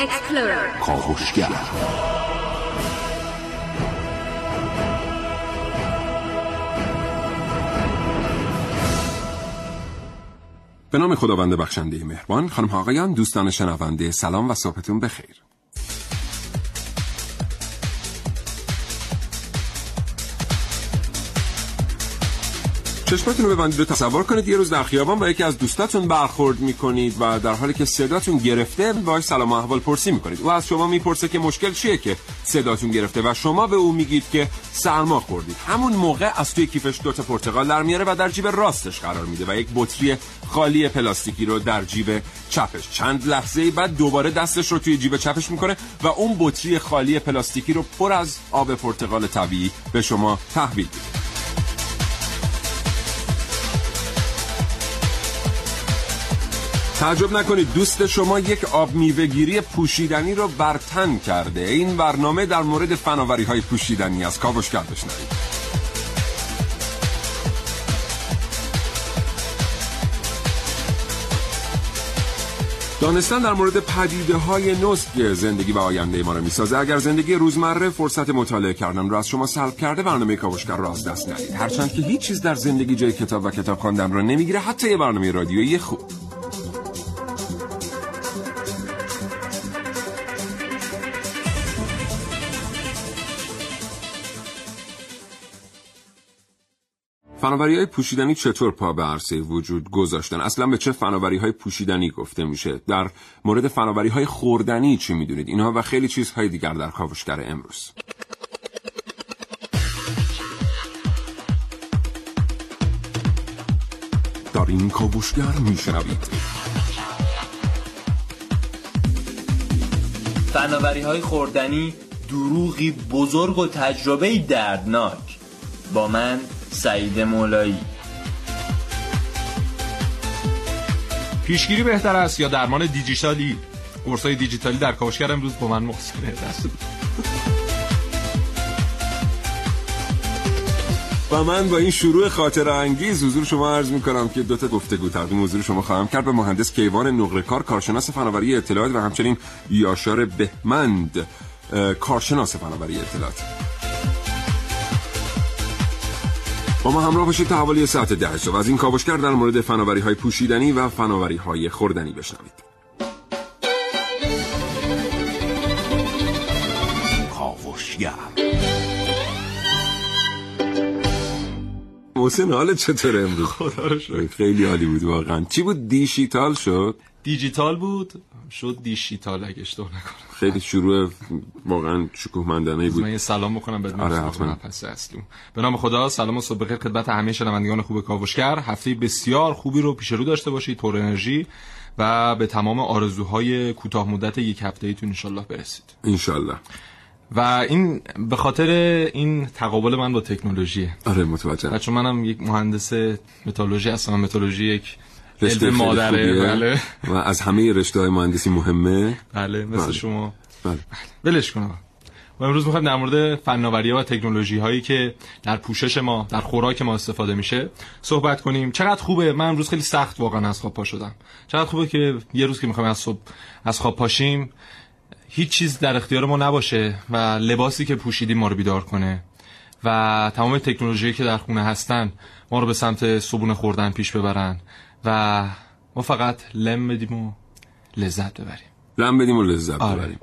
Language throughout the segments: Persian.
Explorer. کاوشگر به نام خداوند بخشنده مهربان خانم آقایان دوستان شنونده سلام و صبحتون بخیر. چشمتون رو ببندید و تصور کنید یه روز در خیابان با یکی از دوستاتون برخورد می‌کنید و در حالی که صداتون گرفته باهاش سلام احوال پرسی می‌کنید. او از شما می‌پرسه که مشکل چیه که صداتون گرفته و شما به او میگید که سرما خوردید. همون موقع از توی کیفش دوتا پرتقال در میاره و در جیب راستش قرار میده و یک بطری خالی پلاستیکی رو در جیب چپش. چند لحظه بعد دوباره دستش رو توی جیب چپش می‌کنه و اون بطری خالی پلاستیکی رو پر از آب پرتقال طبیعی به شما تحویل میده. تعجب نکنید دوست شما یک آب میوهگیری پوشیدنی رو برتن کرده. این برنامه در مورد فناوری های پوشیدنی از کاوشگر بشنوید. دانستن در مورد پدیده های نسک زندگی و آینده ما رو می‌سازه. اگر زندگی روزمره فرصت مطالعه کردن رو از شما سلب کرده برنامه کاوشگر رو از دست ندید. هرچند که هیچ چیز در زندگی جای کتاب و کتاب خواندن رو نمی‌گیره حتی یه برنامه رادیویی خوب. فناوری های پوشیدنی چطور پا به عرصه وجود گذاشتن؟ اصلا به چه فناوری های پوشیدنی گفته میشه؟ در مورد فناوری های خوردنی چی می‌دونید؟ اینها و خیلی چیزهای دیگر در کاوشگر امروز. در این کاوشگر میشنوید. فناوری های خوردنی دروغی بزرگ و تجربه دردناک. با من سعید مولایی. پیشگیری بهتر است یا درمان دیجیتالی؟ قرصای دیجیتالی در کاوشگر امروز با من مخصوصه دست و من با این شروع خاطر انگیز حضور شما عرض می کنم که دو تا گفتگو تقدیم حضور شما خواهم کرد. به مهندس کیوان نقرهکار کارشناس فناوری اطلاعات و همچنین یاشار بهمند کارشناس فناوری اطلاعات. با ما همراه باشید تا حوالی ساعت ده صبح. از این کاوشگر در مورد فناوری های پوشیدنی و فناوری های خوردنی بشنوید. کاوشگر. محسن حال چطوره امروز؟ خدا رو شکر. خیلی عالی بود واقعا. چی بود؟ دیشیتال شد؟ دیجیتال بود. شد دیشیتال اگه اشتباه نکنم. خیلی شروع واقعا شکوهمندانه بود. من یه سلام بکنم بدون آره، حتما. پس اصلی. به نام خدا سلام و صبح بخیر خدمت همه شنوندگان خوب کاوشگر. هفته بسیار خوبی رو پیش رو داشته باشید پر انرژی و به تمام آرزوهای کوتاه مدت یک هفته ایتون انشالله برسید. انشالله. و این به خاطر این تقابل من با تکنولوژیه. آره متوجه چون منم یک مهندس متالوژی هستم و متالوژی یک رشته مادره. بله. و از همه رشته های مهندسی مهمه. بله مثل بله. شما. بله. ولش کنم و امروز می‌خوایم در مورد فناوری و تکنولوژی هایی که در پوشش ما در خوراک ما استفاده میشه صحبت کنیم. چقدر خوبه؟ من امروز خیلی سخت واقعا از خواب پا شدم. چقدر خوبه که یه روز که می‌خوایم از صبح از خواب پاشیم هیچ چیز در اختیار ما نباشه و لباسی که پوشیدیم ما رو بیدار کنه و تمام تکنولوژی که در خونه هستن ما رو به سمت صبونه خوردن پیش ببرن. و ما فقط لم بدیم و لذت ببریم. لم بدیم و لذت آره. ببریم.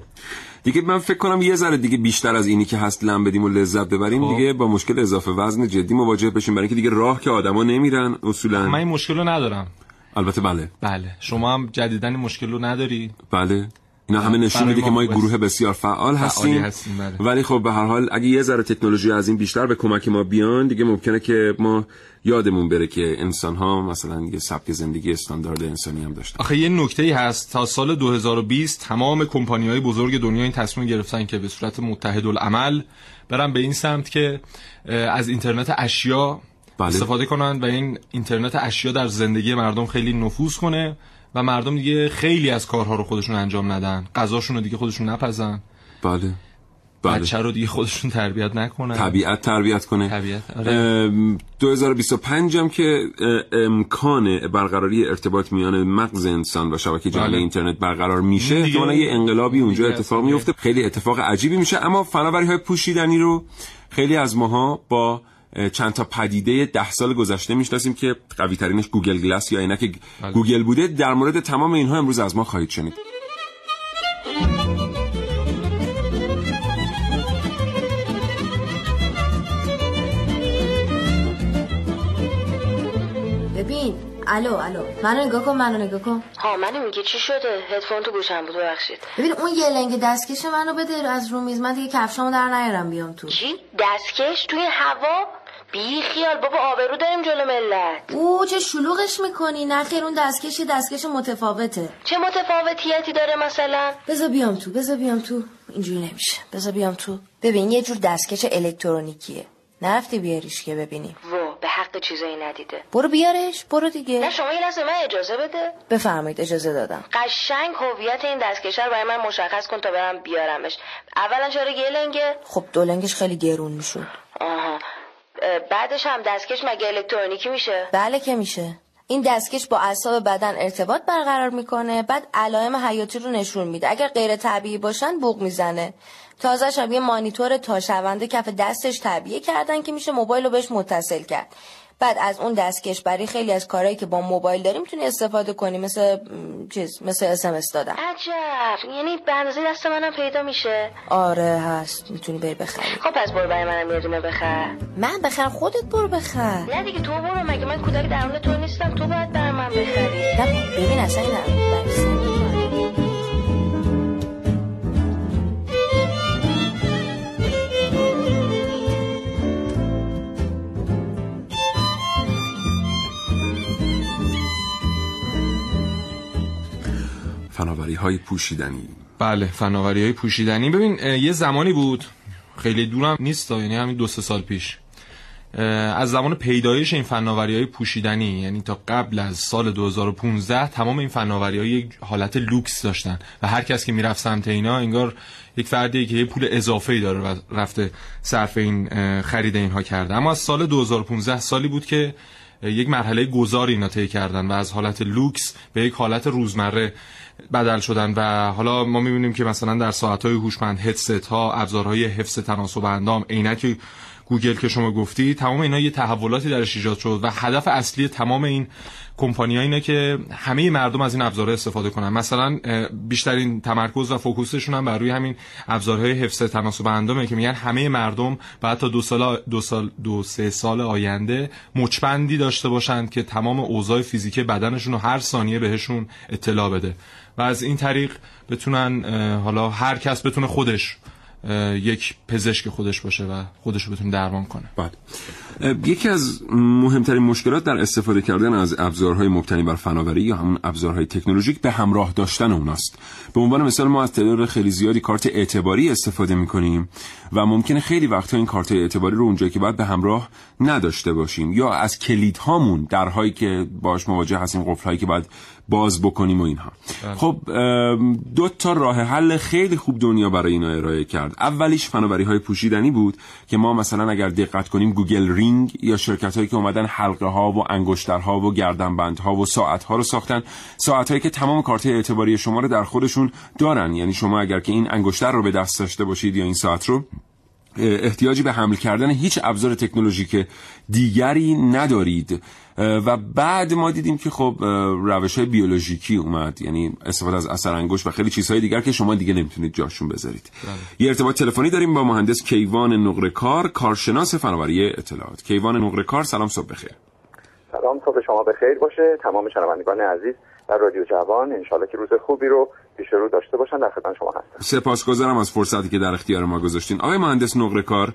دیگه من فکر کنم یه ذره دیگه بیشتر از اینی که هست لم بدیم و لذت ببریم خب. دیگه با مشکل اضافه وزن جدی مواجه بشیم برای اینکه دیگه راه که آدما نمیرن اصولا. من این مشکل رو ندارم. البته بله. بله. شما هم جدیدن مشکل رو نداری بله. اینا همه نشون میده که ما خوب گروه بسیار فعال هستیم. هستیم، بله. ولی خب به هر حال اگه یه ذره تکنولوژی از این بیشتر به کمک ما بیان دیگه ممکنه که ما یادمون بره که انسان ها مثلا یه سبک زندگی استاندارد انسانی هم داشتن. آخه یه نکته ای هست. تا سال 2020 تمام کمپانی های بزرگ دنیا این تصمیم گرفتن که به صورت متحد العمل برن به این سمت که از اینترنت اشیا بله. استفاده کنن و این اینترنت اشیا در زندگی مردم خیلی نفوذ کنه. و مردم دیگه خیلی از کارها رو خودشون انجام ندن. غذاشون رو دیگه خودشون نپزن. بله. بله. بچه رو دیگه خودشون تربیت نکنن. طبیعت تربیت کنه. طبیعت، آره. ام، 2025 هم که امکان برقراری ارتباط میان مغز انسان و شبکه جهانی بله. اینترنت برقرار میشه احتمالاً یه انقلابی اونجا دیگه اتفاق میفته. خیلی اتفاق عجیبی میشه. اما فناوری های پوشیدنی رو خیلی از ماها با چند تا پدیده ده سال گذشته می‌شناسیم که قوی ترینش Google Glass یا عینک بله. گوگل بوده. در مورد تمام اینها امروز از ما خواهید شنید. ببین الو الو. منو نگاه کن منو نگاه کن. ها منو میگه چی شده؟ هدفون تو گوشم بود ببخشید. ببین اون یه لنگ دستکش منو بده از رو میز. من دیگه کفشامو در نیارم بیام تو. چی؟ دستکش؟ توی هوا؟ بی خیال بابا آبرو داریم جلو ملت. او چه شلوغش می‌کنی نخیر اون دستکش دستکش متفاوته. چه متفاوتیتی داره مثلا؟ بذار بیام تو بذار بیام تو. اینجوری نمیشه. بذار بیام تو. ببین یه جور دستکش الکترونیکیه. نرفتی بیاریش که ببینی و به حق چیزایی ندیده. برو بیارش برو نه دیگه شما یه لحظه من اجازه بده. بفرمایید اجازه دادم. قشنگ هویت این دستکش رو برای من مشخص کن تا برم بیارمش. اولا چرا یه لنگه خب دو لنگش خیلی گرون می‌شد. آها. بعدش هم دستکش مگه الکترونیکی میشه؟ بله که میشه. این دستکش با اعصاب بدن ارتباط برقرار می‌کنه بعد علائم حیاتی رو نشون میده. اگر غیر طبیعی باشن بوق می‌زنه. تازه هم یه مانیتور تا شونده کف دستش طبیعی کردن که میشه موبایل رو بهش متصل کرد. بعد از اون دستکش برای خیلی از کارهایی که با موبایل داریم می‌تونی استفاده کنی مثل چیز مثل اس دادن. عجب. یعنی به اندازه دست منم پیدا میشه. آره هست. می‌تونی بری بخری. خب پس برو برای منم یه دونه بخر. من بخرم؟ خودت برو بخر. نه دیگه تو برو. مگه من کودک درون تو نیستم؟ تو باید برای من بخری. نه ببین اصلا این فناوری های پوشیدنی. بله فناوری های پوشیدنی. ببین یه زمانی بود خیلی دورم نیست یعنی همین دو سه سال پیش از زمان پیدایش این فناوری های پوشیدنی یعنی تا قبل از سال 2015 تمام این فناوری های یک حالت لوکس داشتن. و هر کس که می‌رفت سمت اینا انگار یک فردی که یه پول اضافه ای داره و رفته صرف این خرید اینها کرده. اما از سال 2015 سالی بود که یک مرحله گذاری اینا طی کردن و از حالت لوکس به یک حالت روزمره بدل شدن و حالا ما می‌بینیم که مثلا در ساعتهای هوشمند هدست ها ابزارهای حفظ تناسب اندام عینک گوگل که شما گفتی تمام اینا یه تحولاتی درش ایجاد شد و هدف اصلی تمام این کمپانی اینه که همه مردم از این ابزارها استفاده کنن. مثلا بیشترین تمرکز و focus شون هم بر روی همین ابزارهای حفظ تناسب اندامه که میگن همه مردم باید تا دو سال دو سال دو سه سال آینده مچبندی داشته باشند که تمام اوضاع فیزیکی بدنشون رو هر ثانیه بهشون اطلاع بده. و از این طریق بتونن حالا هر کس بتونه خودش یک پزشک خودش باشه و خودش رو بتونه درمان کنه. بعد. یکی از مهمترین مشکلات در استفاده کردن از ابزارهای مبتنی بر فناوری یا همون ابزارهای تکنولوژیک به همراه داشتن اوناست. به عنوان مثال ما از تعداد خیلی زیادی کارت اعتباری استفاده می‌کنیم و ممکنه خیلی وقتا این کارت اعتباری رو اونجایی که باید به همراه نداشته باشیم یا از کلیدهامون درهایی که باش مواجه هستیم قفلهایی که باید باز بکنیم و اینها. خب ام، دو تا راه حل خیلی خوب دنیا برای اینا ارائه کرد. اولیش فناوری های پوشیدنی بود که ما مثلا اگر دقت کنیم Google Ring یا شرکت هایی که اومدن حلقه ها و انگشترها و گردنبند ها و ساعت ها رو ساختن. ساعت هایی که تمام کارت اعتباری شما رو در خودشون دارن. یعنی شما اگر که این انگشتر رو به دست داشته باشید یا این ساعت رو احتیاجی به حمل کردن هیچ ابزار تکنولوژیک دیگری ندارید. و بعد ما دیدیم که خب روش های بیولوژیکی اومد یعنی استفاده از اثر انگشت و خیلی چیزهای دیگر که شما دیگه نمی‌تونید جاشون بذارید. یه ارتباط تلفنی داریم با مهندس کیوان نقره کار کارشناس فناوری اطلاعات. کیوان نقره کار سلام صبح بخیر. سلام صبح شما بخیر باشه. تمام شنوندگان عزیز در رادیو جوان انشالله که روز خوبی رو پیش رو داشته باشن. در خدمت شما هستم. سپاسگزارم از فرصتی که در اختیار ما گذاشتین. آقای مهندس نقره کار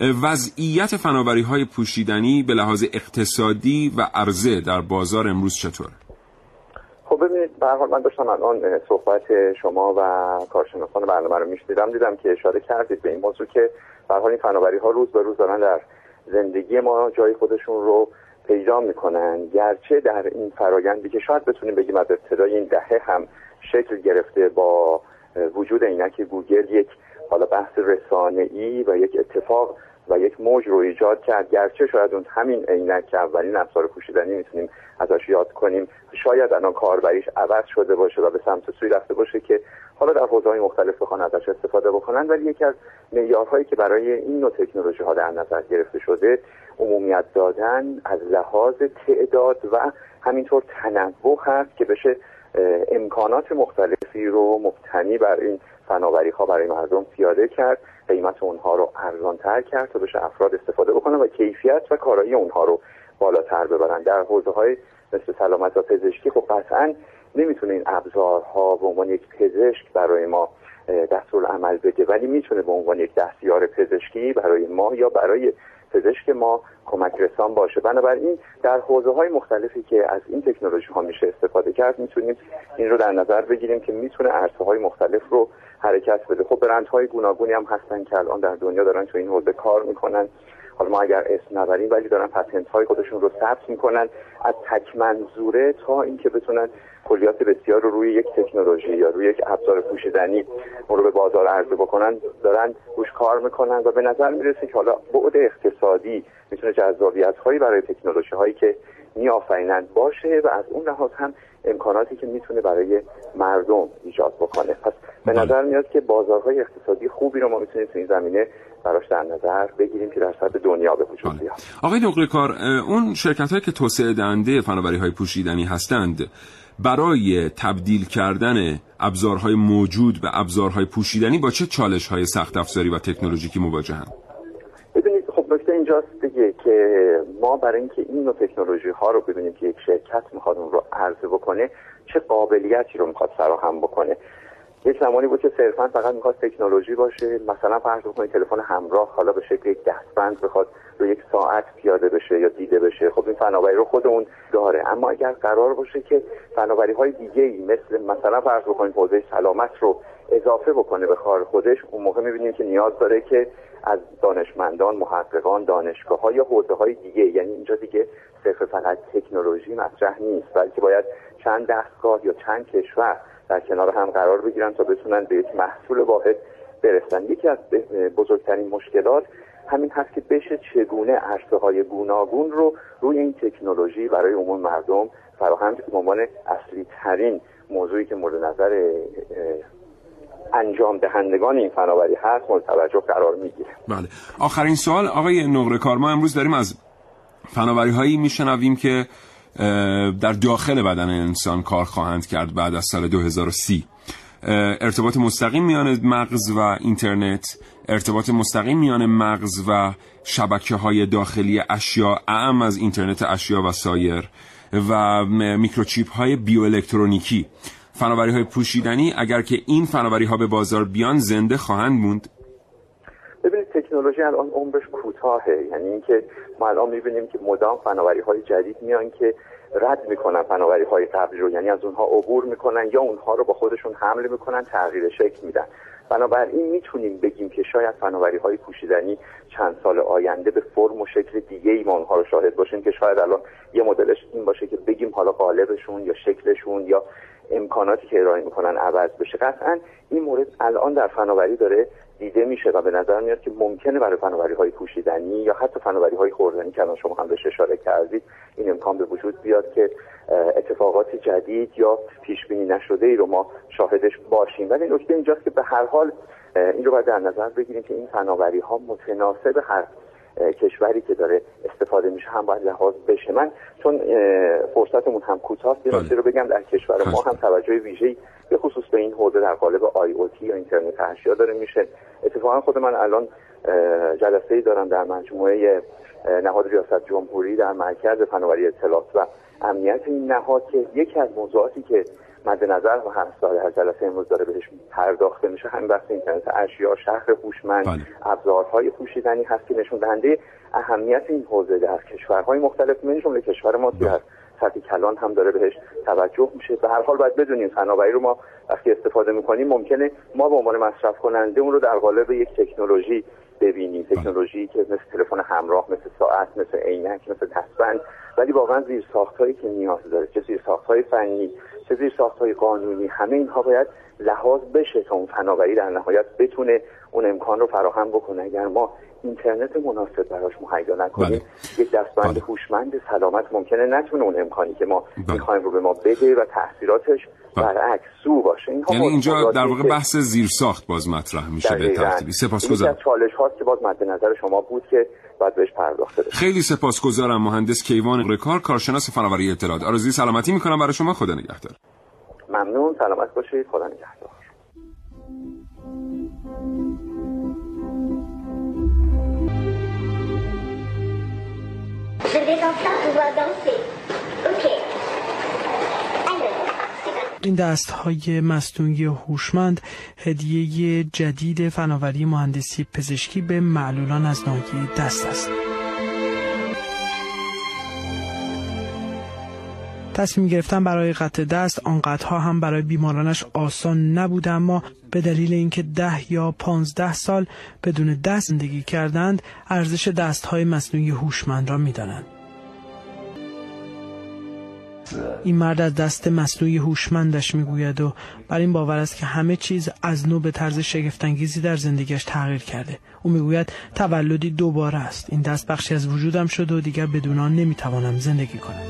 وضعیت فناوری های پوشیدنی به لحاظ اقتصادی و عرضه در بازار امروز چطور؟ خب ببینید به حال من داشتم الان صحبت شما و کارشناسان برنامه رو میشنیدم دیدم که اشاره کردید به این موضوع که به حال این فناوری ها روز به روز دارن در زندگی ما جای خودشون رو پیدا می‌کنن گرچه در این فرایندی که شاید بتونیم بگیم از ابتدای این دهه هم شکل گرفته با وجود عینک گوگل یک حالا بحث رسانه‌ای و یک اتفاق و یک موج رو ایجاد کرد. گرچه شاید اون همین عینک که اولین ابزار پوشیدنی می‌تونیم ازش یاد کنیم شاید الان کاربریش عوض شده باشه و به سمت سوی رفته باشه که حالا در حوزه‌های مختلف بخوان ازش استفاده بکنن. ولی یکی از معیارهایی که برای این نوع تکنولوژی ها در نظر گرفته شده عمومیت دادن از لحاظ تعداد و همینطور تنوع هست که بشه امکانات مختلفی رو مبتنی بر این فناوری ها برای مردم پیاده کرد قیمت اونها رو ارزان تر کرد تا بشه افراد استفاده بکنن و کیفیت و کارایی اونها رو بالاتر ببرن. در حوزه های مثل سلامت و پزشکی خب قطعا نمی‌تونه این ابزارها به عنوان یک پزشک برای ما دستور عمل بده ولی می‌تونه به عنوان یک دستیار پزشکی برای ما یا برای پزشک ما کمک رسان باشه. بنابراین در حوزه های مختلفی که از این تکنولوژی ها میشه استفاده کرد می‌تونیم این رو در نظر بگیریم که می‌تونه عرصه های مختلف رو حرکت بده. خب برندهای گوناگونی هم هستن که الان در دنیا دارن تو این حوزه کار می‌کنن. حالا ما اگر اسم نبریم ولی دارن پتنت های خودشون رو ثبت می‌کنن. از تک منظوره تا اینکه بتونن کلیات بسیار رو روی یک تکنولوژی یا روی یک ابزار پوشیدنی اون رو به بازار عرضه بکنن دارن روش کار می‌کنن و به نظر می‌رسه که حالا بعد اقتصادی می‌تونه جذابیت هایی برای تکنولوژی هایی که میآفرینند باشه و از اون لحاظ هم امکاناتی که می‌تونه برای مردم ایجاد بکنه پس به بله. نظر میاد که بازارهای اقتصادی خوبی رو ما می‌تونیم تو این زمینه براش در نظر بگیریم که در سطح دنیا به وجود بله. بیاد آقای نقره کار اون شرکت هایی که توسعه دهنده فناوری های پوشیدنی هستند برای تبدیل کردن ابزارهای موجود به ابزارهای پوشیدنی با چه چالش های سخت افزاری و تکنولوژیکی مواجهند اینجاست دیگه که ما برای اینکه این نوع تکنولوژی ها رو ببینیم که یک شرکت می‌خواد اون رو عرضه بکنه چه قابلیتی رو می‌خواد فراهم بکنه. یک زمانی بود که صرفا فقط می‌خواد تکنولوژی باشه مثلا فرض بکنید تلفن همراه حالا به شکل یک دستبند بخواد رو یک ساعت پیاده بشه یا دیده بشه خب این فناوری رو خود اون داره. اما اگر قرار باشه که فناوری های دیگه ای مثل مثلا فرض بکنید حوزه سلامت رو اضافه بکنه به کار خودش اون موقع می‌بینیم که نیاز داره که از دانشمندان محققان دانشگاه ها یا حوزه های دیگه یعنی اینجا دیگه صرف فقط تکنولوژی مطرح نیست بلکه باید چند دستگاه یا چند کشور در کنار هم قرار بگیرن تا بتونن به یک محصول واحد برسن. یکی از بزرگترین مشکلات همین هست که بشه چگونه عرصه های گوناگون رو روی این تکنولوژی برای عموم مردم فراهم به عنوان اصلی ترین موضوعی که مورد نظر انجام دهندگان این فناوری هست مورد توجه قرار می‌گیره بله. آخرین سوال آقای نقره کار ما امروز داریم از فناوری هایی میشنویم که در داخل بدن انسان کار خواهند کرد بعد از سال 2030 ارتباط مستقیم میان مغز و اینترنت ارتباط مستقیم میان مغز و شبکه های داخلی اشیا اعم از اینترنت اشیا و سایر و میکروچیپ های بیوالکترونیکی. فناوری های پوشیدنی اگر که این فناوری ها به بازار بیان زنده خواهند موند. ببینید تکنولوژی الان عمرش کوتاهه. یعنی اینکه ما الان می‌بینیم که مدام فناوری های جدید میان که رد می‌کنن فناوری های قبلی رو. یعنی از اونها عبور می‌کنن یا اونها رو با خودشون حمله می‌کنن تغییر شکل میدن. بنابراین می‌تونیم بگیم که شاید فناوری های پوشیدنی چند سال آینده به فرم و شکل دیگه ای ما اونها رو شاهد باشیم که شاید الان یه مدلش این باشه که بگیم حالا قالبشون یا شکلشون یا امکاناتی که ارائه می‌کنن عوض بشه. قطعا این مورد الان در فناوری داره دیده میشه و به نظر میاد که ممکنه برای فناوری های پوشیدنی یا حتی فناوری های خوردنی که الان شما هم بهش اشاره کردید این امکان به وجود بیاد که اتفاقات جدید یا پیش بینی نشده ای رو ما شاهدش باشیم. ولی نکته اینجاست که به هر حال این رو باید در نظر بگیریم که این فناوری ها متناسب هر کشوری که داره استفاده میشه هم باید لحاظ بشه. من چون فرصتمون هم کوتاه یه بله. رو بگم در کشور ما هم توجه ویژه‌ای به خصوص به این حوزه در قالب آی او تی یا اینترنت اشیا داره میشه. اتفاقا خود من الان جلسه ای دارم در مجموعه نهاد ریاست جمهوری در مرکز فناوری اطلاعات و امنیت این نهاد که یکی از موضوعاتی که مد نظر و هر سال هر جلسه امروز داره بهش پرداخته میشه همین بحث اینترنت اشیا شهر هوشمند بله. ابزارهای پوشیدنی هست که نشون دهنده اهمیت این حوزه در کشورهای مختلف من جمله کشور ما در سطح کلان هم داره بهش توجه میشه به هر حال باید بدونیم فناوری رو ما وقتی استفاده می‌کنیم ممکنه ما به عنوان مصرف کننده اون رو در قالب یک تکنولوژی ببینیم بله. تکنولوژی که مثل تلفن همراه مثل ساعت مثل عینک مثل دستبند ولی واقعا زیر ساختهایی که نیاز داره چه زیر ساختهای فنی چه زیر ساختهای قانونی همه اینها باید لحاظ بشه تا اون فناوری در نهایت بتونه اون امکان رو فراهم بکنه اگر ما اینترنت مناسب براش مهیا نکنیم بله. یک دستبند بله. هوشمند سلامت ممکنه نتونه اون امکانی که ما بله. می‌خوایم رو به ما بده و تاثیراتش بله. برعکس سو باشه اینها یعنی اینجا در واقع بحث زیرساخت باز مطرح میشه به. ترتیبی سپاسگزارم چالش هاست که باز مد نظر شما بود که باید بهش پرداخته بشه خیلی سپاسگزارم مهندس کیوان رکار کارشناس فناوری اطلاعات آرزوی سلامتی می‌کنم برای شما خدا نگهدار ممنون سلامت باشید خدا نگهدار Je vais ça pouvoir danser. Ok. این دست های مصنوعی هوشمند هدیه جدید فناوری مهندسی پزشکی به معلولان از ناحیه دست است. تصمیم گرفتن برای قطع دست آنقدرها هم برای بیمارانش آسان نبود اما به دلیل اینکه ده یا پانزده سال بدون دست زندگی کردند ارزش دست های مصنوعی هوشمند را می‌دانند. این مرد از دست مصنوعی هوشمندش می‌گوید و بر این باور است که همه چیز از نو به طرز شگفتانگیزی در زندگیش تغییر کرده. او می‌گوید تولدی دوباره است. این دست بخشی از وجودم شده و دیگر بدون آن نمی‌توانم زندگی کنم.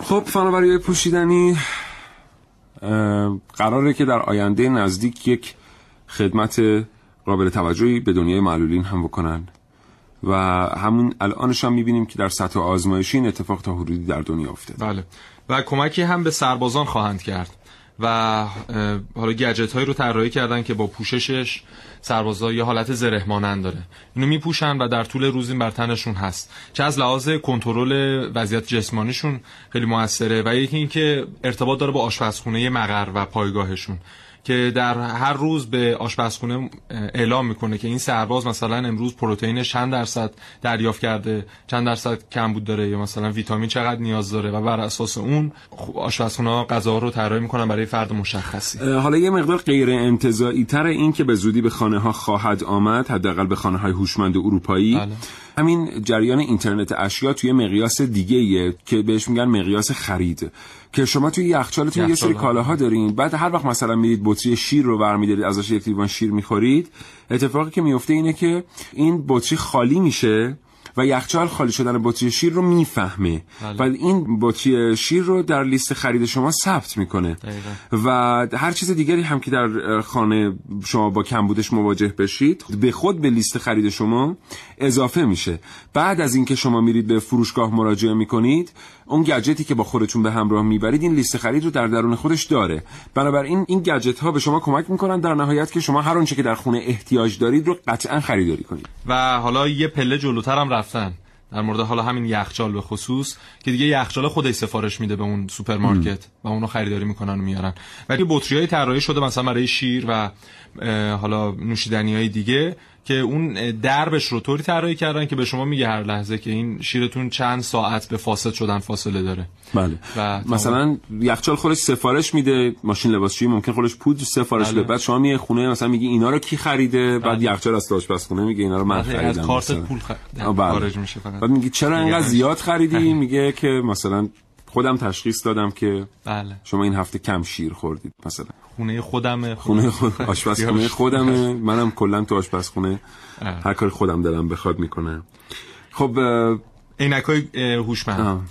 خب فناوری پوشیدنی قراره که در آینده نزدیک یک خدمت قابل توجهی به دنیای معلولین هم بکنن. و همون الانش هم می‌بینیم که در سطح آزمایشی این اتفاق تا حدودی در دنیا افتاده. بله. و کمکی هم به سربازان خواهند کرد. و حالا گجت هایی رو طراحی کردن که با پوششش سربازا یه حالت زره مانند داره. اینو میپوشن و در طول روز این بر تنشون هست. چه از لحاظ کنترل وضعیت جسمانیشون خیلی موثره و یکی اینکه ارتباط داره با آشپزخونه مقر و پایگاهشون. که در هر روز به آشپزخونه اعلام می‌کنه که این سرباز مثلا امروز پروتئینش چند درصد دریافت کرده چند درصد کمبود داره یا مثلا ویتامین چقدر نیاز داره و بر اساس اون آشپزخونه غذا رو طراحی می‌کنن برای فرد مشخصی حالا یه مقدار غیر انتظاعی تر این که به زودی به خانه ها خواهد آمد حداقل به خانه های هوشمند اروپایی بله. همین جریان اینترنت اشیا توی مقیاس دیگه که بهش میگن مقیاس خرید که شما توی یخچالتون یه سری کالاها دارین بعد هر وقت مثلا میرید بطری شیر رو برمیدارید ازش یک لیوان شیر می‌خورید اتفاقی که میفته اینه که این بطری خالی میشه و یخچال خالی شدن بطری شیر رو می‌فهمه بله. و این بطری شیر رو در لیست خرید شما ثبت می‌کنه. و هر چیز دیگری هم که در خانه شما با کمبودش مواجه بشید به خود به لیست خرید شما اضافه میشه بعد از اینکه شما میرید به فروشگاه مراجعه می‌کنید اون گجتی که با خودتون به همراه می‌برید این لیست خرید رو در درون خودش داره. بنابراین این گجت ها به شما کمک می‌کنن در نهایت که شما هر اونچه که در خونه احتیاج دارید رو قطعا خریداری کنید. و حالا یه پله جلوتر هم رفتن. در مورد حالا همین یخچال به خصوص که دیگه یخچال خودش سفارش میده به اون سوپرمارکت و اونو خریداری می‌کنن و میارن. ولی بطری های طراحی شده مثلا برای شیر و حالا نوشیدنی های دیگه. که اون دربش رو طوری طراحی کردن که به شما میگه هر لحظه که این شیرتون چند ساعت به فاسد شدن فاصله داره بله و مثلا یخچال خودش سفارش میده ماشین لباسشویی ممکن خودش پودر سفارش بله. بده بعد شما میای خونه مثلا میگی اینا رو کی خریده بعد بله. یخچال از آشپزخونه میگه اینا رو من بعد از خریدم کارت. پول خ... آه، بله. خارج میشه فقط بعد میگی چرا انقدر. زیاد خریدی میگه که مثلا خودم تشخیص دادم که بله. شما این هفته کم شیر خوردید مثلا. خونه خودم خونه خود آشپزخونه خودمه. منم کلا تو آشپزخونه. هر کاری خودم دلم بخواد می‌کنم. خب اه، عینک های هوشمند.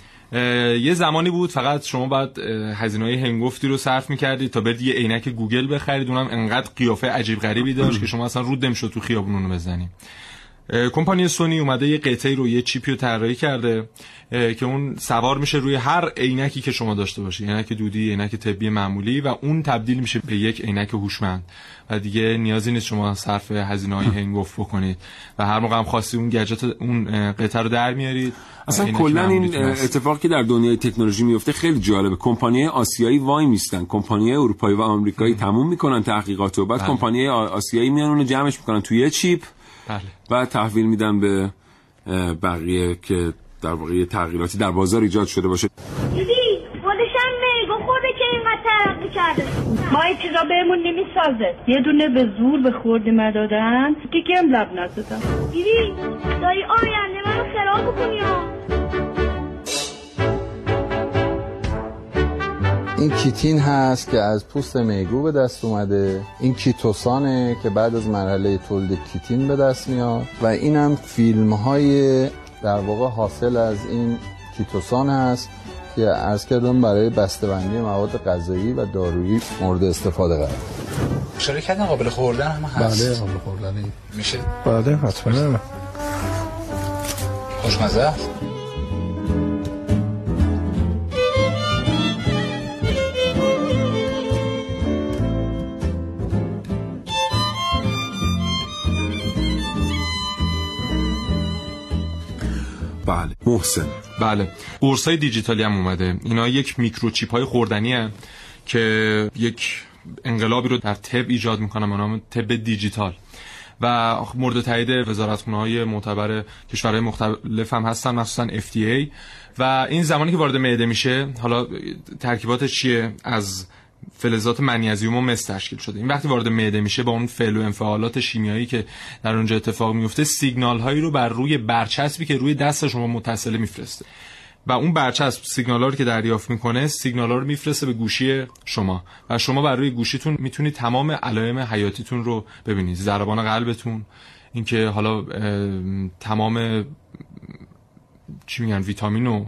یه زمانی بود فقط شما باید هزینه های هنگفتی رو صرف می‌کردید تا برید یه عینک گوگل بخرید. اونم انقدر قیافه عجیب غریبی داشت که شما اصلا رود نمی‌شد تو خیابون اونو بزنی. اه، کمپانی سونی اومده یه قطعه رو یه چیپی رو طراحی کرده که اون سوار میشه روی هر عینکی که شما داشته باشی عینک دودی عینک طبی معمولی و اون تبدیل میشه به یک عینک هوشمند. و دیگه نیازی نیست شما صرف هزینه های هنگفت بکنید. و هر موقع هم خواستی اون گجت اون قطعه رو در میارید اصلا کلا این. اتفاقی که در دنیای تکنولوژی میفته خیلی جالبه. کمپانی آسیایی وای میستن. کمپانی اروپایی و آمریکایی تموم می‌کنن تحقیقات و بعد بله. کمپانی آسیایی میان اونو جمعش می‌کنن توی یه چیپ. بله. بعد تحویل میدن به بقیه که در واقع یه تغییراتی در بازار ایجاد شده باشه. دیدی؟ خودش هم میگو خورده که اینقدر ترقی کرده. ما این چیزا بهمون نمی‌سازه. یه دونه به زور به خوردی دادن. دیگه هم لب نزدم. دیدی؟ داری آینده منو خراب بکنی این کیتین هست که از پوست میگو به دست اومده. این کیتوسانه که بعد از مرحله تولید کیتین به دست میاد. و اینم فیلم های در واقع حاصل از این کیتوسان هست که عرض کردم برای بسته‌بندی مواد غذایی و دارویی مورد استفاده قرار اشاره کردن قابل خوردن هم هست؟ بله قابل خوردنی. میشه؟ بله حتما. خوشمزه؟ محسن. بله. قرص های دیجیتالی هم اومده. اینا یک میکروچیپ های خوردنی هن که یک انقلابی رو در طب ایجاد می‌کنن به نام طب دیجیتال. و مورد تایید وزارتخونه های معتبر کشورهای مختلف هم هستن مخصوصا FDA و این زمانی که وارد معده میشه حالا ترکیباتش چیه؟ از فلزات منیزیم و مس تشکیل شده. این وقتی وارد معده میشه با اون فعل و انفعالات شیمیایی که در اونجا اتفاق میفته سیگنال هایی رو بر روی برچسبی که روی دست شما متصله میفرسته. و اون برچسب سیگنال رو که دریافت می‌کنه سیگنال رو میفرسته به گوشی شما. و شما بر روی گوشیتون می‌تونید تمام علائم حیاتیتون رو ببینید. ضربان قلبتون اینکه حالا تمام چی میگن ویتامین و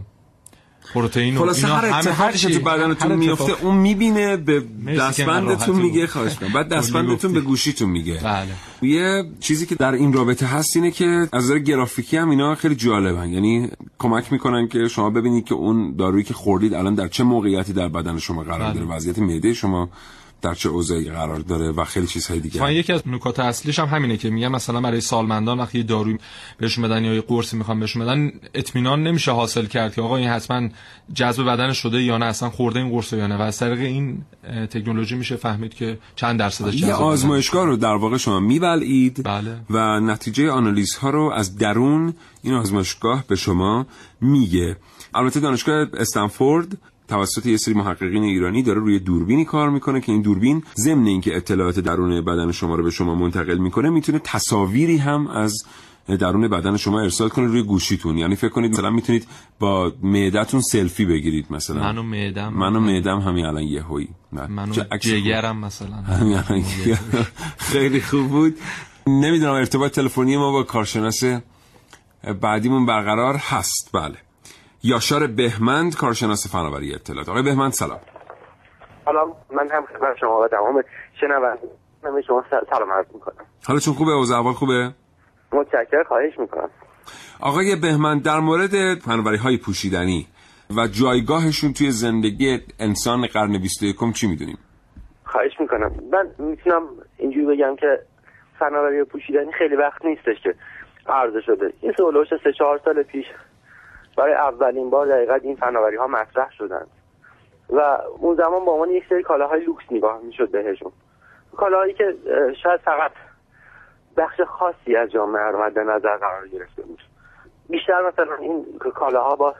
پروتئین اینا هر اتفاقی که تو بدنتون میفته. اون می‌بینه به دستبندتون میگه خواهش بعد دستبندتون. به گوشیتون میگه. بله. یه چیزی که در این رابطه هست اینه که از نظر گرافیکی هم اینا خیلی جالبن. یعنی کمک می‌کنن که شما ببینید که اون دارویی که خوردید الان در چه موقعیتی در بدن شما قرار بله. داره وضعیت معده شما. در چه اوضاعی قرار داره و خیلی چیزهای دیگه یکی از نکات اصلیش هم همینه که میگم مثلا برای سالمندان وقتی یه داروی بهشون بدن یا یه قرصی می‌خوام بهشون بدن اطمینان نمیشه حاصل کرد که آقا این حتما جذب بدن شده یا نه اصلا خورده این قرص یا نه و از طریق این تکنولوژی میشه فهمید که چند درصدش یه جذب بدن. آزمایشگاه رو در واقع شما میبلعید بله. و نتیجه آنالیز ها رو از درون این آزمایشگاه به شما میگه البته دانشگاه استنفورد توسط یه سری محققین ایرانی داره روی دوربینی کار می‌کنه که این دوربین ضمن اینکه اطلاعات درون بدن شما رو به شما منتقل می‌کنه می‌تونه تصاویری هم از درون بدن شما ارسال کنه روی گوشیتون. یعنی فکر کنید مثلا می‌تونید با معدتون سلفی بگیرید مثلا. من و معدم من و معدم همین الان یهویی. من چه و عکس خوب. جگرم مثلا. همین الان خیلی خوب بود. نمی‌دونم ارتباط تلفنی ما با کارشناس بعدیمون برقرار هست. بله. یاشار بهمند کارشناس فناوری اطلاعات. آقای بهمند سلام. سلام. من هم خدمت شما و تمام شنوندگان شما سلام عرض می‌کنم. حالتون خوبه؟ اوضاع احوال خوبه؟ متشکر خواهش می‌کنم. آقای بهمند در مورد فناوری های پوشیدنی و جایگاهشون توی زندگی انسان قرن 21 چی می‌دونیم؟ خواهش می‌کنم. من می‌تونم اینجوری بگم که فناوری پوشیدنی خیلی وقت نیستش که عرضه شده. این سولوش سه چهار سال پیش برای اولین بار دقیقا این فناوری ها مطرح شدند. و اون زمان به عنوان یک سری کالاهای لوکس نگاه می‌شد بهشون. کالاهایی که شاید فقط بخش خاصی از جامعه رو مد نظر قرار گرفته بود. بیشتر مثلا این کالاها با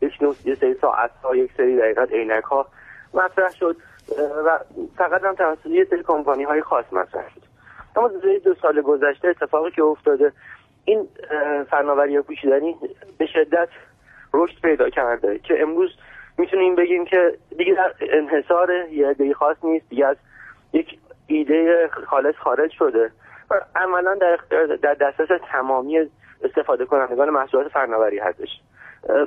یک نوع یه سری ساعت ها یک سری دقیقت عینک ها مطرح شد و فقط هم توسط یه سری کمپانی های خاص مطرح شد. اما دو سال گذشته اتفاقی که افتاده این فناوری پوشیدنی به شدت رشد پیدا کرده که امروز می‌تونیم بگیم که دیگه در انحصار یه عده خاص نیست دیگه از یک ایده خالص خارج شده و عملا در در دسترس تمامی استفاده کنندگان محصولات فناوری هستش.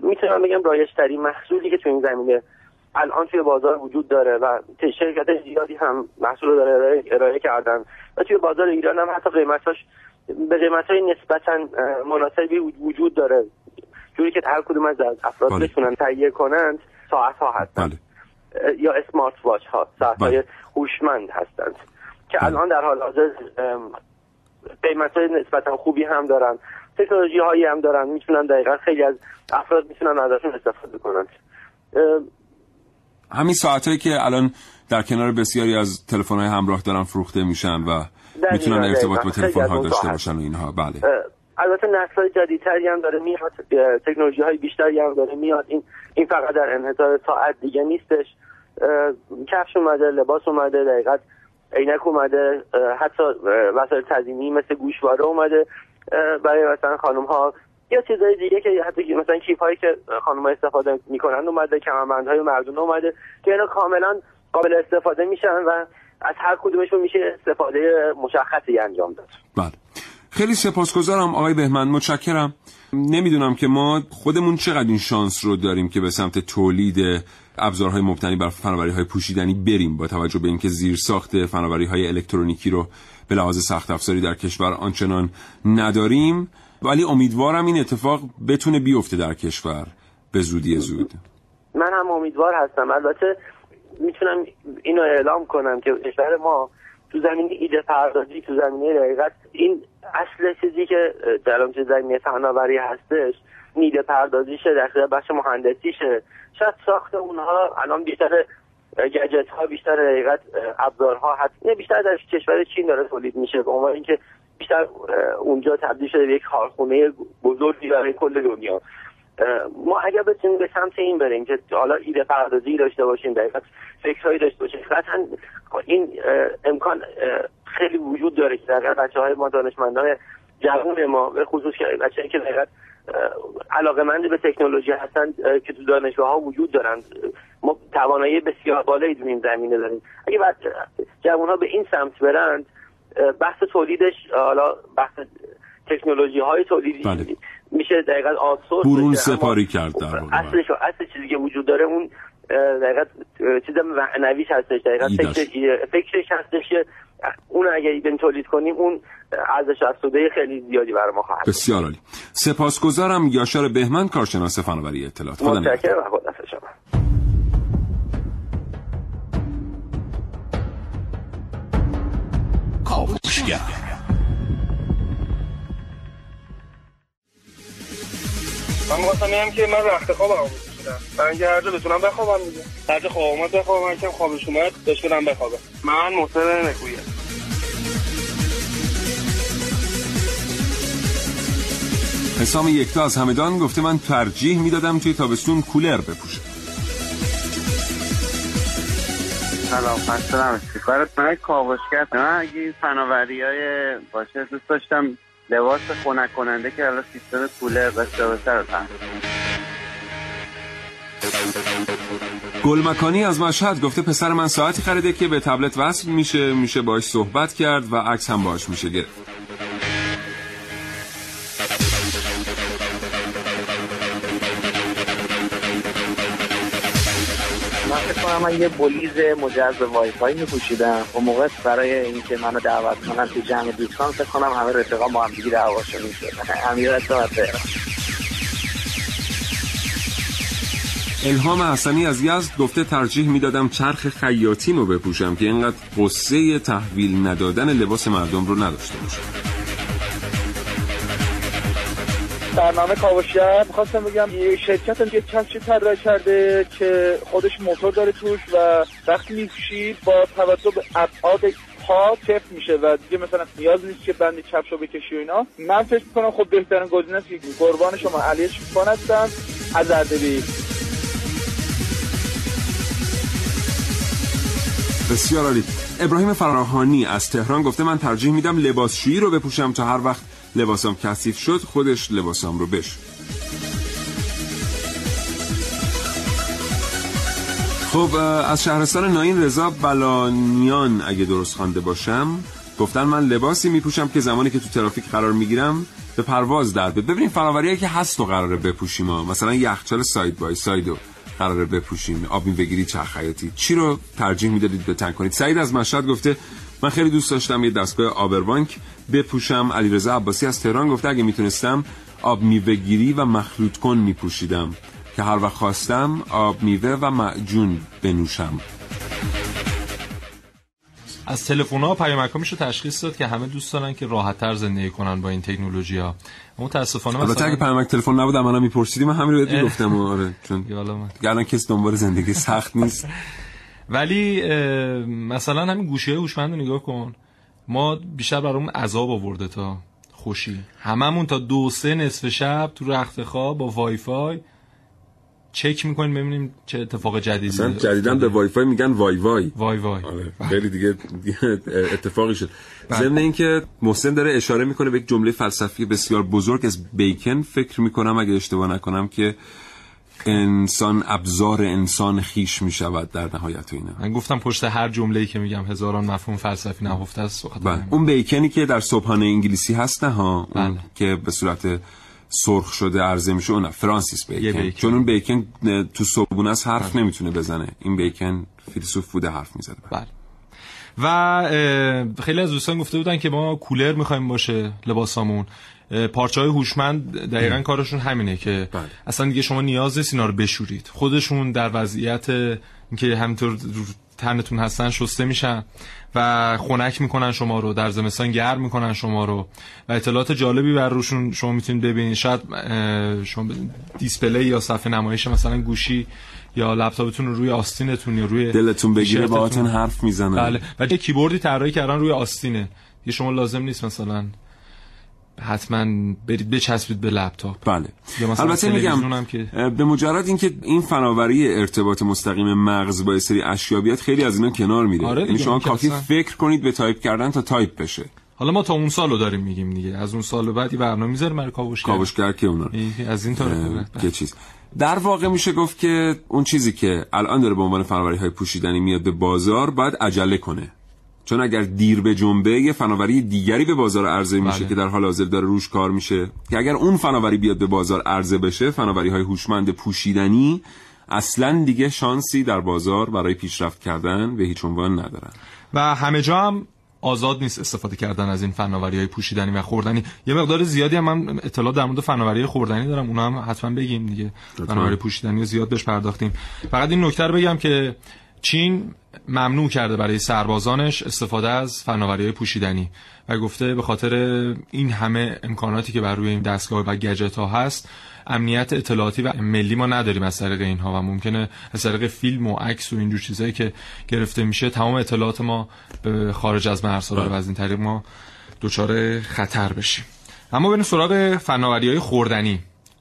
می‌تونم بگم رایجترین محصولی که تو این زمینه الان توی بازار وجود داره و شرکت زیادی هم محصول داره ارائه کردن و توی بازار ایران هم حتی قیمتاش به قیمت های نسبتا مناسبی وجود داره. جوری که هر کدوم از افراد بله. بتونن تهیه کنند ساعت ها هستند. بله. یا اسمارت واچ ها ساعت های بله. هوشمند هستند. که الان در حال حاضر قیمت های نسبتا خوبی هم دارن. تکنولوژی هایی هم دارن. می‌تونن دقیقا خیلی از افراد می‌تونن ازشون استفاده کنند همین ساعتایی که الان در کنار بسیاری از تلفن های همراه دارن فروخته میشن و می‌تونن ارتباط. با تلفن ها داشته. باشن و اینها بله البته نسل های جدیدتری هم داره میاد تکنولوژی های بیشتری هم داره میاد این این فقط در انحصار ساعت دیگه نیستش کفش اومده لباس اومده دقیقت عینک اومده حتی وسایل تزیینی مثل گوشواره اومده برای مثلا خانم ها یا چیزای دیگه که حتی مثلا کیف هایی که خانم استفاده می‌کنن اومده کمربند های مردون اومده که اینا کاملا قابل استفاده میشن و از هر کدومشون میشه استفاده مشخصی انجام داد. بله. خیلی سپاسگزارم آقای بهمن. متشکرم. نمی‌دونم که ما خودمون چقدر این شانس رو داریم که به سمت تولید ابزارهای مبتنی بر فناوری های پوشیدنی بریم با توجه به اینکه زیر ساخت فناوری های الکترونیکی رو به لحاظ سخت افزاری در کشور آنچنان نداریم. ولی امیدوارم این اتفاق بتونه بیفته در کشور. به زودی زود. من هم امیدوار هستم. البته می‌تونم اینو اعلام کنم که کشور ما تو زمینه ایده پردازی تو زمینه دقیقت این اصل چیزی که در اون زمینه فناوری هستش نیده پردازیشه در بخش مهندسیشه. شاید ساخت اونها الان بیشتر گجت ها بیشتر دقیقت ابزارها هست. نه بیشتر در کشور چین داره تولید میشه. به عنوان اینکه بیشتر اونجا تبدیل شده به یک کارخونه بزرگی برای کل دنیا. ما اگر بتونیم به سمت این بریم که حالا ایده پردازی داشته باشیم دقیقت فکرهایی داشته باشیم. قطعا این امکان خیلی وجود داره که در بچه های ما دانشمندان جوان ما به خصوص که بچه که دقیقت علاقه مند به تکنولوژی هستن که تو دانشگاه ها وجود دارند ما توانایی بسیار بالایی در این زمینه داریم. اگه جوان ها به این سمت برند بحث تولیدش حالا بحث تکنولوژی های تولیدی بله. میشه دقیقا آسوس برون سپاری کرد در اصلش اصل چیزی که وجود داره اون دقیقا چیز معنویش هستش. دقیقا فکر فکرش هستش که اون اگه ایدن تولید کنیم اون ارزش افزوده خیلی زیادی برای ما خواهد بسیار عالی. سپاسگزارم یاشار بهمن کارشناس فناوری اطلاعات. متشکرم. و خدا شما کاوشگر. من می‌خواستم که من رخت خوابم میکشیدم من اینکه هر جا بتونم بخوابم دیگه. هر جا خواب اومد بخوابم کم خوابش اومد داشت بدم بخوابم من محسن نکویه. حسام یکتا از همدان گفته من ترجیح می‌دادم توی تابستون کولر بپوشم. سلام خسته نباشی کارت من کاوشگر من اگه فناوری های باشه دوست داشتم لباس خنک کننده که الان سیستم کولر داشته باشه رو گل مکانی از مشهد گفته پسر من ساعتی خریده که به تبلت وصل میشه میشه باش صحبت کرد و عکس هم باش میشه گرفت. کنم من یه بلیز مجهز وای فای میپوشیدم. و موقع برای اینکه منو دعوت کنن تو جمع دوستان فکر کنم همه رفقا با هم دیگه دعواشون می‌شد. امیر الهام حسنی از یزد گفته ترجیح می‌دادم چرخ خیاطین رو بپوشم که اینقدر قصه تحویل ندادن لباس مردم رو نداشته باشم. برنامه کاوشگر. می‌خواستم بگم یه شرکت یه کفشی طراحی کرده که خودش موتور داره توش و وقتی میپوشید با توجه به ابعاد پا کف میشه و دیگه مثلا نیاز نیست که بند کفشو بکشی و اینا. من فکر می‌کنم خب بهترین گزینه است قربان شما علی شفان هستم از اردبیل. بسیار عالی. ابراهیم فراهانی از تهران گفته من ترجیح میدم لباسشویی رو بپوشم تا هر وقت لباسم کثیف شد خودش لباسم رو بش خب از شهرستان ناین رضا بلانیان اگه درست خوانده باشم گفتن من لباسی میپوشم که زمانی که تو ترافیک قرار می‌گیرم به پرواز در ببینیم ببینید فناوریایی که هست و قراره بپوشیم ها. مثلا یخچال ساید بای سایدو قراره بپوشیم. آب بگیری چرخ چی رو ترجیح می‌دادید به تنگ کنید؟ سعید از مشهد گفته من خیلی دوست داشتم یه دستگاه آبربانک بپوشم. علیرضا عباسی از تهران گفته اگه می‌تونستم آب میوهگیری و مخلوط کن میپوشیدم. که هر وقت خواستم آب میوه و معجون بنوشم. از تلفن ها پیامک میشه تشخیص داد که همه دوست دارن که راحت تر زندگی کنن با این تکنولوژی ها متاسفانه مثلا البته اگه پیامک تلفن نبود من میپرسیدیم من همین رو بهت گفتم آره چون الان کس دنبال زندگی سخت نیست. ولی مثلا همین گوشی هوشمند نگاه کن. ما بیشتر برامون عذاب آورده تا خوشی. هممون تا دو سه نصف شب تو رخت خواب با وای فای چک می‌کنیم ببینیم چه اتفاق جدیدی مثلا. جدیدن به وای فای میگن وای وای. وای وای. آره خیلی دیگه اتفاقی شد. بله. ضمن اینکه محسن داره اشاره می‌کنه به یک جمله فلسفی بسیار بزرگ از بیکن. فکر می‌کنم اگه اشتباه نکنم که انسان ابزار انسان خیش می‌شود در نهایت و اینا من گفتم پشت هر جمله‌ای که میگم هزاران مفهوم فلسفی نهفته است بله. اون بیکنی که در صبحانه انگلیسی هست نه ها اون بله. که به صورت سرخ شده عرضه میشه اون. فرانسیس بیکن. بیکن. بله. چون اون بیکن تو صبحونه است حرف نمی‌تونه بزنه این بیکن فیلسوف بوده حرف می‌زده بله و خیلی از دوستان گفته بودن که ما کولر می‌خوایم باشه لباسامون. پارچه های هوشمند دقیقا کارشون همینه که بله. اصلا دیگه شما نیاز نیست اینا رو بشورید. خودشون در وضعیت اینکه همینطور تنتون هستن شسته میشن و خنک می‌کنن شما رو در زمستان گرم می‌کنن شما رو. و اطلاعات جالبی بر روشون شما می‌تونید ببینید. شاید شما display یا صفحه نمایش مثلا گوشی یا لپتاپتون رو روی آستینتون یا روی دلتون بگیره. باهاتون حرف می‌زنه بله. و یه کیبوردی طراحی کردن روی آستینه. یه شما لازم نیست مثلا حتما برید بچسبید به لپتاپ. بله. البته میگم که به مجرد اینکه این فناوری ارتباط مستقیم مغز با سری اشیا بیاد خیلی از اینا کنار میره. آره یعنی شما کافی اصلا- فکر کنید به تایپ کردن تا تایپ بشه. حالا ما تا اون سالو داریم میگیم دیگه. از اون سال بعد یه برنامه می‌ذاریم برای کاوشگر. کاوشگر که اونا از این اه، یه چیز. در واقع میشه گفت که اون چیزی که الان داره به عنوان فناوری های پوشیدنی میاد به بازار باید عجله کنه. چون اگر دیر به جنبه یه فناوری دیگری به بازار عرضه میشه بله. که در حال حاضر داره روش کار میشه. که اگر اون فناوری بیاد به بازار عرضه بشه فناوری های هوشمند پوشیدنی اصلا دیگه شانسی در بازار برای پیشرفت کردن به هیچ عنوان ندارن. و همه جا هم آزاد نیست استفاده کردن از این فناوری های پوشیدنی و خوردنی. یه مقدار زیادی هم من اطلاع در مورد فناوری خوردنی دارم اونا هم حتما بگیم دیگه. فناوری پوشیدنی رو زیاد بهش پرداختیم. فقط این نکته رو بگم که چین ممنوع کرده برای سربازانش استفاده از فناوری های پوشیدنی و گفته به خاطر این همه امکاناتی که بر روی این دستگاه و گجت ها هست امنیت اطلاعاتی و ملی ما نداریم از طریق اینها و ممکنه از طریق فیلم و عکس و اینجور چیزایی که گرفته میشه تمام اطلاعات ما به خارج از مرزها بره و از این طریق ما دچار خطر بشیم. اما بریم سراغ فناوری های خوردنی.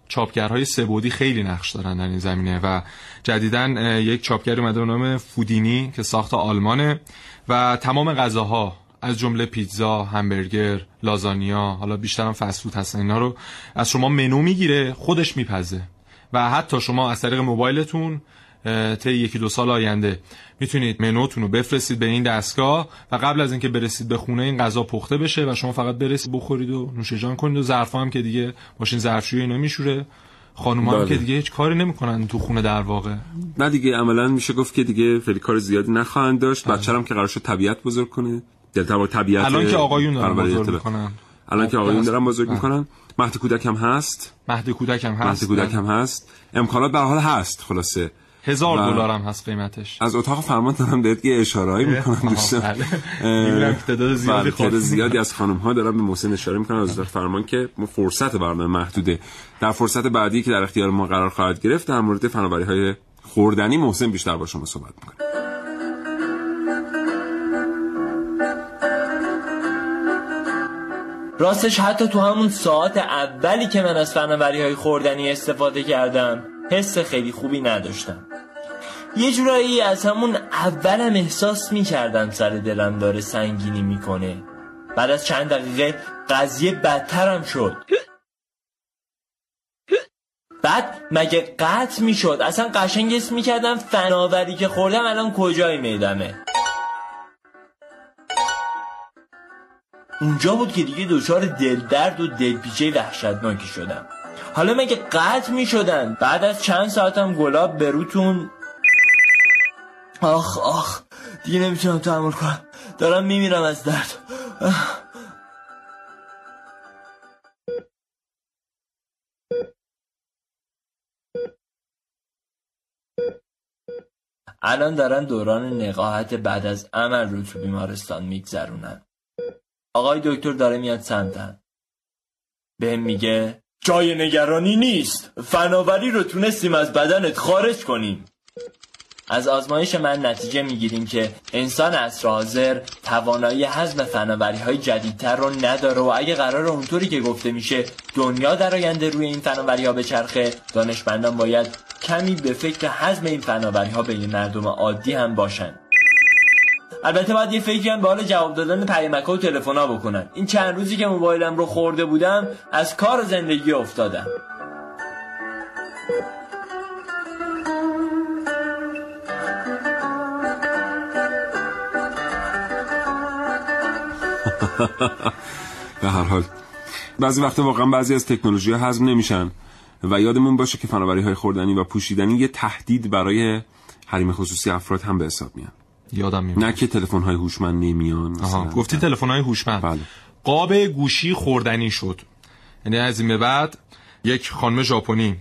چاپگرهای سبودی خیلی نقش دارن در این زمینه و جدیدن یک چاپگر اومده به نام فودینی که ساخت آلمانه و تمام غذاها از جمله پیتزا، همبرگر، لازانیا، حالا بیشتر هم فست فود هستن اینا رو از شما منو می‌گیره خودش میپزه. و حتی شما از طریق موبایلتون طی یکی دو سال آینده می‌تونید منوتون رو بفرستید به این دستگاه و قبل از اینکه برسید به خونه این غذا پخته بشه و شما فقط برسید بخورید و نوش جان کنید و ظرفا هم که دیگه ماشین ظرفشویی اینا میشوره خانم هم بله. که دیگه هیچ کاری نمی‌کنن تو خونه در واقع. نه دیگه عملا میشه گفت که دیگه خیلی کار زیادی نخواهند داشت. بچه هم که قرار شد طبیعت بزرگ کنه. دلتبار طبیعت الان که آقایون دارن بزرگ. می‌کنن. الان که آقایون دارن بزرگ بله. می‌کنن. مهد کودک هم هست. مهد کودک هم مهد هست کودک هم هست. امکانات به حال هست خلاصه. هزار دلار هم هست قیمتش. از اتاق فرمان دارم بهت یه اشارهایی می‌کنم دوستان. بله. تعداد زیادی بله، تعداد. زیادی از خانم ها دارن به محسن اشاره می‌کنن از اتاق فرمان که ما فرصت برنامه محدوده. در فرصت بعدی که در اختیار ما قرار خواهد گرفت در مورد فناوری های خوردنی محسن بیشتر با شما صحبت می‌کنه. راستش حتی تو همون ساعت اولی که من از فناوری های خوردنی استفاده کردم حس خیلی خوبی نداشتم. یه جورایی از همون اولم احساس می‌کردم سر دلم داره سنگینی می‌کنه. بعد از چند دقیقه قضیه بدترم شد. بعد مگه قطع می‌شد؟ اصلا قشنگ اسم می‌کردم فناوری که خوردم الان کجای میدمه؟ اونجا بود که دیگه دچار دلدرد و دلپیچه وحشتناکی شدم. حالا مگه قطع می شدن بعد از چند ساعتم گلاب به روتون آخ آخ دیگه نمی‌تونم تحمل کنم. دارم میمیرم از درد. الان دارن دوران نقاهت بعد از عمل رو تو بیمارستان میگذرونن. آقای دکتر داره میاد سمتم. بهم میگه جای نگرانی نیست. فناوری رو تونستیم از بدنت خارج کنیم. از آزمایش من نتیجه می‌گیریم که انسان عصر حاضر توانایی هضم فناوری های جدیدتر رو نداره و اگه قرار اونطوری که گفته میشه دنیا در آینده روی این فناوری ها بچرخه دانشمندان باید کمی به فکر حزم این فناوری ها بین مردم عادی هم باشن. البته باید یه فکری هم به حال جواب دادن پیامک و تلفن بکنن. این چند روزی که موبایلم رو خورده بودم از کار زندگی افتادم. به هر حال. بعضی وقتا واقعا بعضی از تکنولوژی ها هضم نمیشن و یادمون باشه که فناوری های خوردنی و پوشیدنی یه تهدید برای حریم خصوصی افراد هم به حساب میان یادم میاد نه که تلفن های هوشمند نمیان مثلا. گفتی تلفن های هوشمند. بله. قاب گوشی خوردنی شد. یعنی از این به بعد یک خانم ژاپنی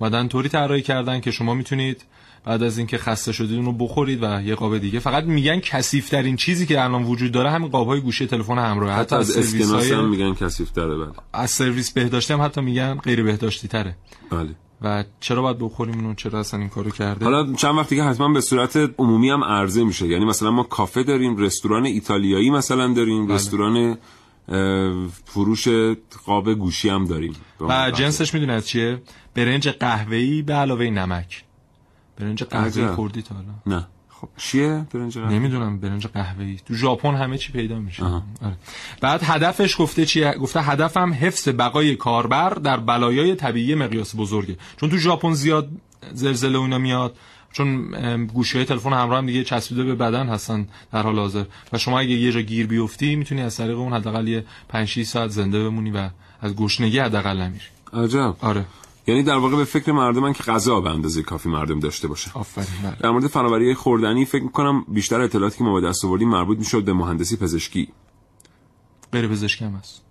بعدن طوری طراحی کردن که شما می‌تونید بعد از اینکه خسته شدید اون رو بخورید و یه قاب دیگه. فقط میگن کثیف ترین چیزی که الان وجود داره همین قاب های گوشی تلفن همراه. حتی از سرویس اسکناس های هم میگن کثیف داره بله. از سرویس بهداشتی هم حتی میگن غیر بهداشتی تره بله. و چرا باید بخوریم اونو چرا اصلا این کارو کرده؟ حالا چند وقتی که حتما به صورت عمومی هم عرضه میشه. یعنی مثلا ما کافه داریم رستوران ایتالیایی مثلا داریم بله. رستوران فروش قاب گوشی هم داریم. و جنسش می‌دونی از چیه؟ برنج قهوه‌ای به علاوه نمک. برنج قهوه‌ای. خوردی تا حالا. نه. خب چیه برنج قهوه؟ نمی‌دونم برنج قهوه‌ای. تو ژاپن همه چی پیدا میشه. آره. بعد هدفش گفته چیه؟ گفته هدفم حفظ بقای کاربر در بلایای طبیعی مقیاس بزرگه. چون تو ژاپن زیاد زلزله و اینا میاد چون گوشی های تلفن همراه هم دیگه چسبیده به بدن هستن در حال حاضر. و شما اگه یه جا گیر بیفتی می‌تونی از طریق اون حداقل یه 5 6 ساعت زنده بمونی و از گشنگی حداقل نمیری. عجب. آره. یعنی در واقع به فکر مردمن که غذا به اندازه کافی مردم داشته باشه. آفرین بله. در مورد فناوری خوردنی فکر می‌کنم بیشتر اطلاعاتی که ما به دست آوردیم مربوط می‌شد به مهندسی پزشکی. غیر پزشکی هم هست.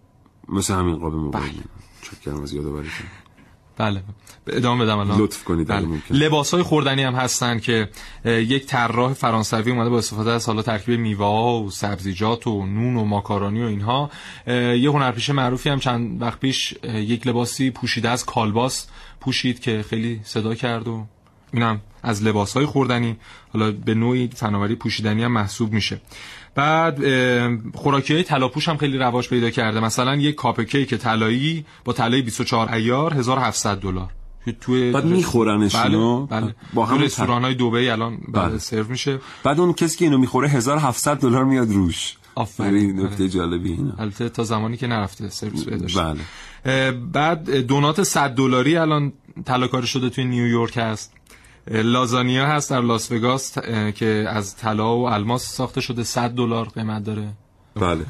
مثل همین قاب موبایل. چکرم از یادآوری کنم. بله. ادامه بدم الان. لطف کنید بله. ممکن. لباس های خوردنی هم هستن که یک طراح فرانسوی اومده با استفاده از حالا ترکیب میوه ها و سبزیجات و نون و ماکارونی و اینها. یه هنرپیشه معروفی هم چند وقت پیش یک لباسی پوشیده از کالباس پوشید که خیلی صدا کرد و اینم از لباس های خوردنی. حالا به نوعی فناوری پوشیدنی هم محسوب میشه. بعد خوراکی های تلاپوش هم خیلی رواج پیدا کرده. مثلا یک کاپ کیک طلایی با طلای 24 ایار 1700 دلار. توی بعد میخورنش بله؟ بله. با همون رستوران های دبی الان بله. بله. سرو میشه. بعد اون کسی که اینو می‌خوره 1700 دلار میاد روش. آفرین. یعنی نکته جالبی اینه البته تا زمانی که نرفته سرویس بهداشت بله. بعد دونات 100 دلاری الان طلاکاری شده توی نیویورک هست. لازانیا هست در لاس وگاس که از طلا و الماس ساخته شده 100 دلار قیمت داره. بله.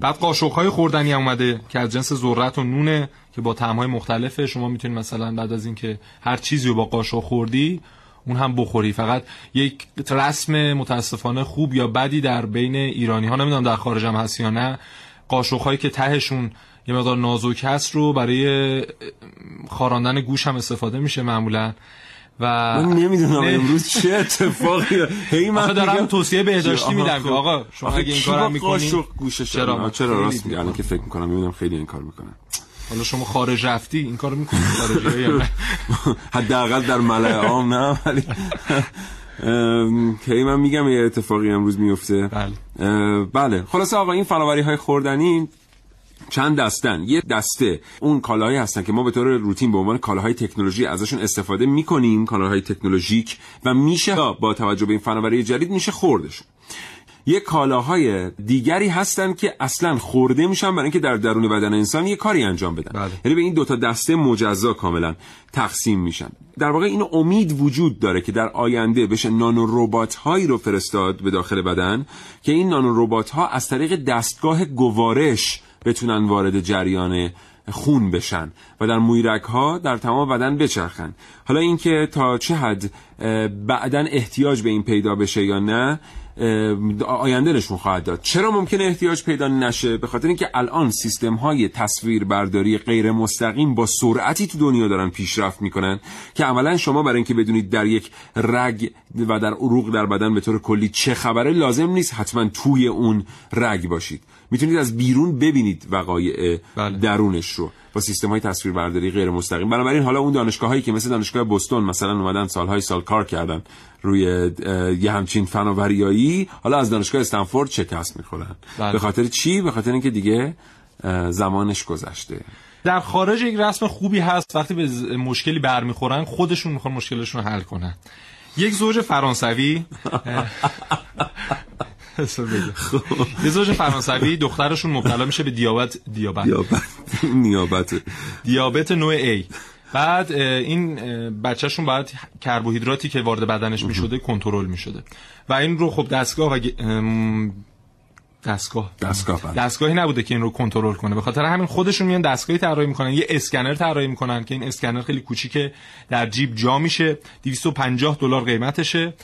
بعد قاشق های خوردنی هم اومده که از جنس ذرت و نونه که با طعم های مختلفه. شما می‌تونید مثلا بعد از اینکه هر چیزی رو با قاشق خوردی اون هم بخوری. فقط یک رسم متاسفانه خوب یا بدی در بین ایرانی ها نمی‌دونم در خارج هم هست یا نه قاشق هایی که تهشون یه مقدار نازک هست رو برای خاراندن گوش هم استفاده میشه معمولا. و من نمی‌دونم. امروز چه اتفاقی هی من دارم توصیه بهداشتی میدم خب. که آقا شما اگه این کی کارم با می‌کنی؟ قاشق گوشش چرا؟ چرا؟ چرا راست میگه دیدم. الان که فکر می‌کنم می‌بینم خیلی این کار می‌کنن. حالا شما خارج رفتی این کارو می‌کنی؟ خارجی حداقل در ملأ عام نه؟ ولی کی من میگم یه اتفاقی امروز میفته بله. بله. خلاصه آقا این فناوری های خوردنی چند دستن یه دسته. اون کالاهایی هستن که ما به طور روتین به عنوان کالاهای تکنولوژی ازشون استفاده می‌کنیم کالاهای تکنولوژیک و میشه با توجه به این فناوری جدید میشه خوردشون. یه کالاهای دیگری هستن که اصلا خورده میشن برای اینکه در درون بدن انسان یه کاری انجام بدن. بله. یعنی به این دوتا دسته مجزا کاملا تقسیم میشن. در واقع این امید وجود داره که در آینده بشه نانو ربات هایی رو فرستاد به داخل بدن که این نانو ربات ها از طریق دستگاه گوارش بتونن وارد جریان خون بشن و در مویرک ها در تمام بدن بچرخن. حالا اینکه تا چه حد بعدا احتیاج به این پیدا بشه یا نه آینده نشون خواهد داد. چرا ممکنه احتیاج پیدا نشه؟ به خاطر اینکه الان سیستم های تصویر برداری غیر مستقیم با سرعتی تو دنیا دارن پیشرفت می‌کنن که عملا شما برای اینکه بدونید در یک رگ و در عروق در بدن به طور کلی چه خبره لازم نیست حتما توی اون رگ باشید. می‌تونید از بیرون ببینید وقایع بله. درونش رو با سیستم های تصویربرداری غیر مستقیم بنابراین حالا اون دانشگاه هایی که مثل دانشگاه بوستون مثلا اومدن سالهای سال کار کردن روی یه همچین فناوریایی حالا از دانشگاه استنفورد شکست می‌خورن. بله. به خاطر چی؟ به خاطر اینکه دیگه زمانش گذشته. در خارج یک رسم خوبی هست وقتی به مشکلی برمیخورن خودشون می‌خوان مشکلشون رو حل کنن. یک زوج فرانسوی یه زوج فرانسوی دخترشون مبتلا میشه به دیابت دیابت. نیابت. دیابت نوع A. بعد این بچهشون بعد کربوهیدراتی که وارد بدنش می‌شده کنترل می‌شده. و این رو خب دستگاه و دستگاه. دستگاه بله. دستگاهی نبوده که این رو کنترل کنه. به خاطر همین خودشون میان دستگاهی طراحی می‌کنن. یه اسکنر طراحی می‌کنن که این اسکنر خیلی کوچیکه. در جیب جا میشه. 250 دلار قیمتشه.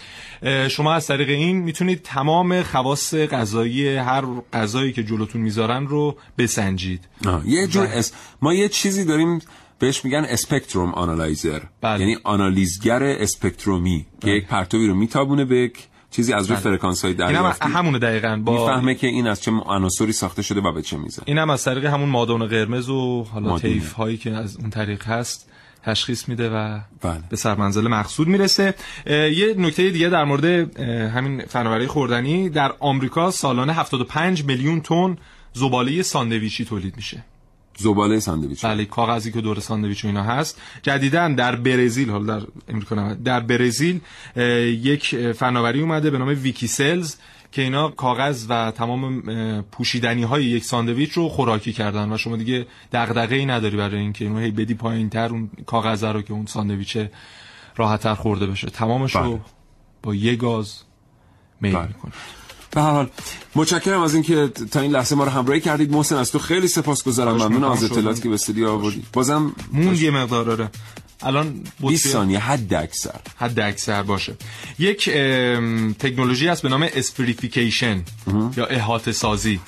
شما از طریق این می‌تونید تمام خواص غذایی هر غذایی که جلوتون می‌ذارن رو بسنجید. یه جور اس... ما یه چیزی داریم بهش میگن spectrum analyzer بله. یعنی آنالیزگر spectrum ی که یک پرتوی رو میتابونه به یک چیزی از روی بله. فرکانس های دریافتی همونه دقیقاً با می‌فهمه که این از چه عناصری ساخته شده و به چه میزه اینم از طریق همون مادون قرمز و حالا. طیف هایی که از اون طریق هست تشخیص میده و بله. به سرمنزل مقصود می‌رسه یه نکته دیگه در مورد همین فناوری خوردنی در آمریکا سالانه 75 میلیون تن زباله ساندویچی تولید میشه زباله ساندویچ بله کاغذی که دور ساندویچ و اینا هست جدیدا در برزیل حالا در امریکا نه، در برزیل یک فناوری اومده به نام ویکی سلز که اینا کاغذ و تمام پوشیدنی های یک ساندویچ رو خوراکی کردن و شما دیگه دغدغه ای نداری برای اینکه اینو هی بدی پایینتر اون کاغذ رو که اون ساندویچ راحتتر خورده بشه تمامش رو بله. با یه گاز میل بله. می‌کنه به هر حال متشکرم از اینکه تا این لحظه ما رو همراهی کردید. محسن از تو خیلی سپاسگزارم. ممنون. از. اطلاعاتی که به استودیو آوردی. بازم موند یه مقدار داره الان 20 ثانیه حد اکثر. حد اکثر باشه. یک تکنولوژی هست به نام spherification یا احاطه سازی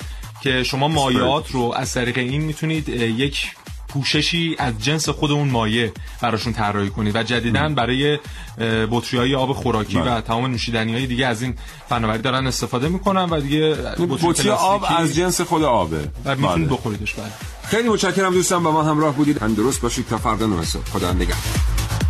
که شما مایعات رو از طریق این می‌تونید یک پوششی از جنس خود اون مایع براشون طراحی کنید و جدیدا برای بطری های آب خوراکی بله. و تمام نوشیدنی های دیگه از این فناوری دارن استفاده می‌کنن و دیگه بطری آب از جنس خود آبه. و می‌تونید بله. بخوریدش بله. خیلی متشکرم دوستان با ما همراه بودید. هم درست باشید تا فردا 9 صبح. خدا نگهدار.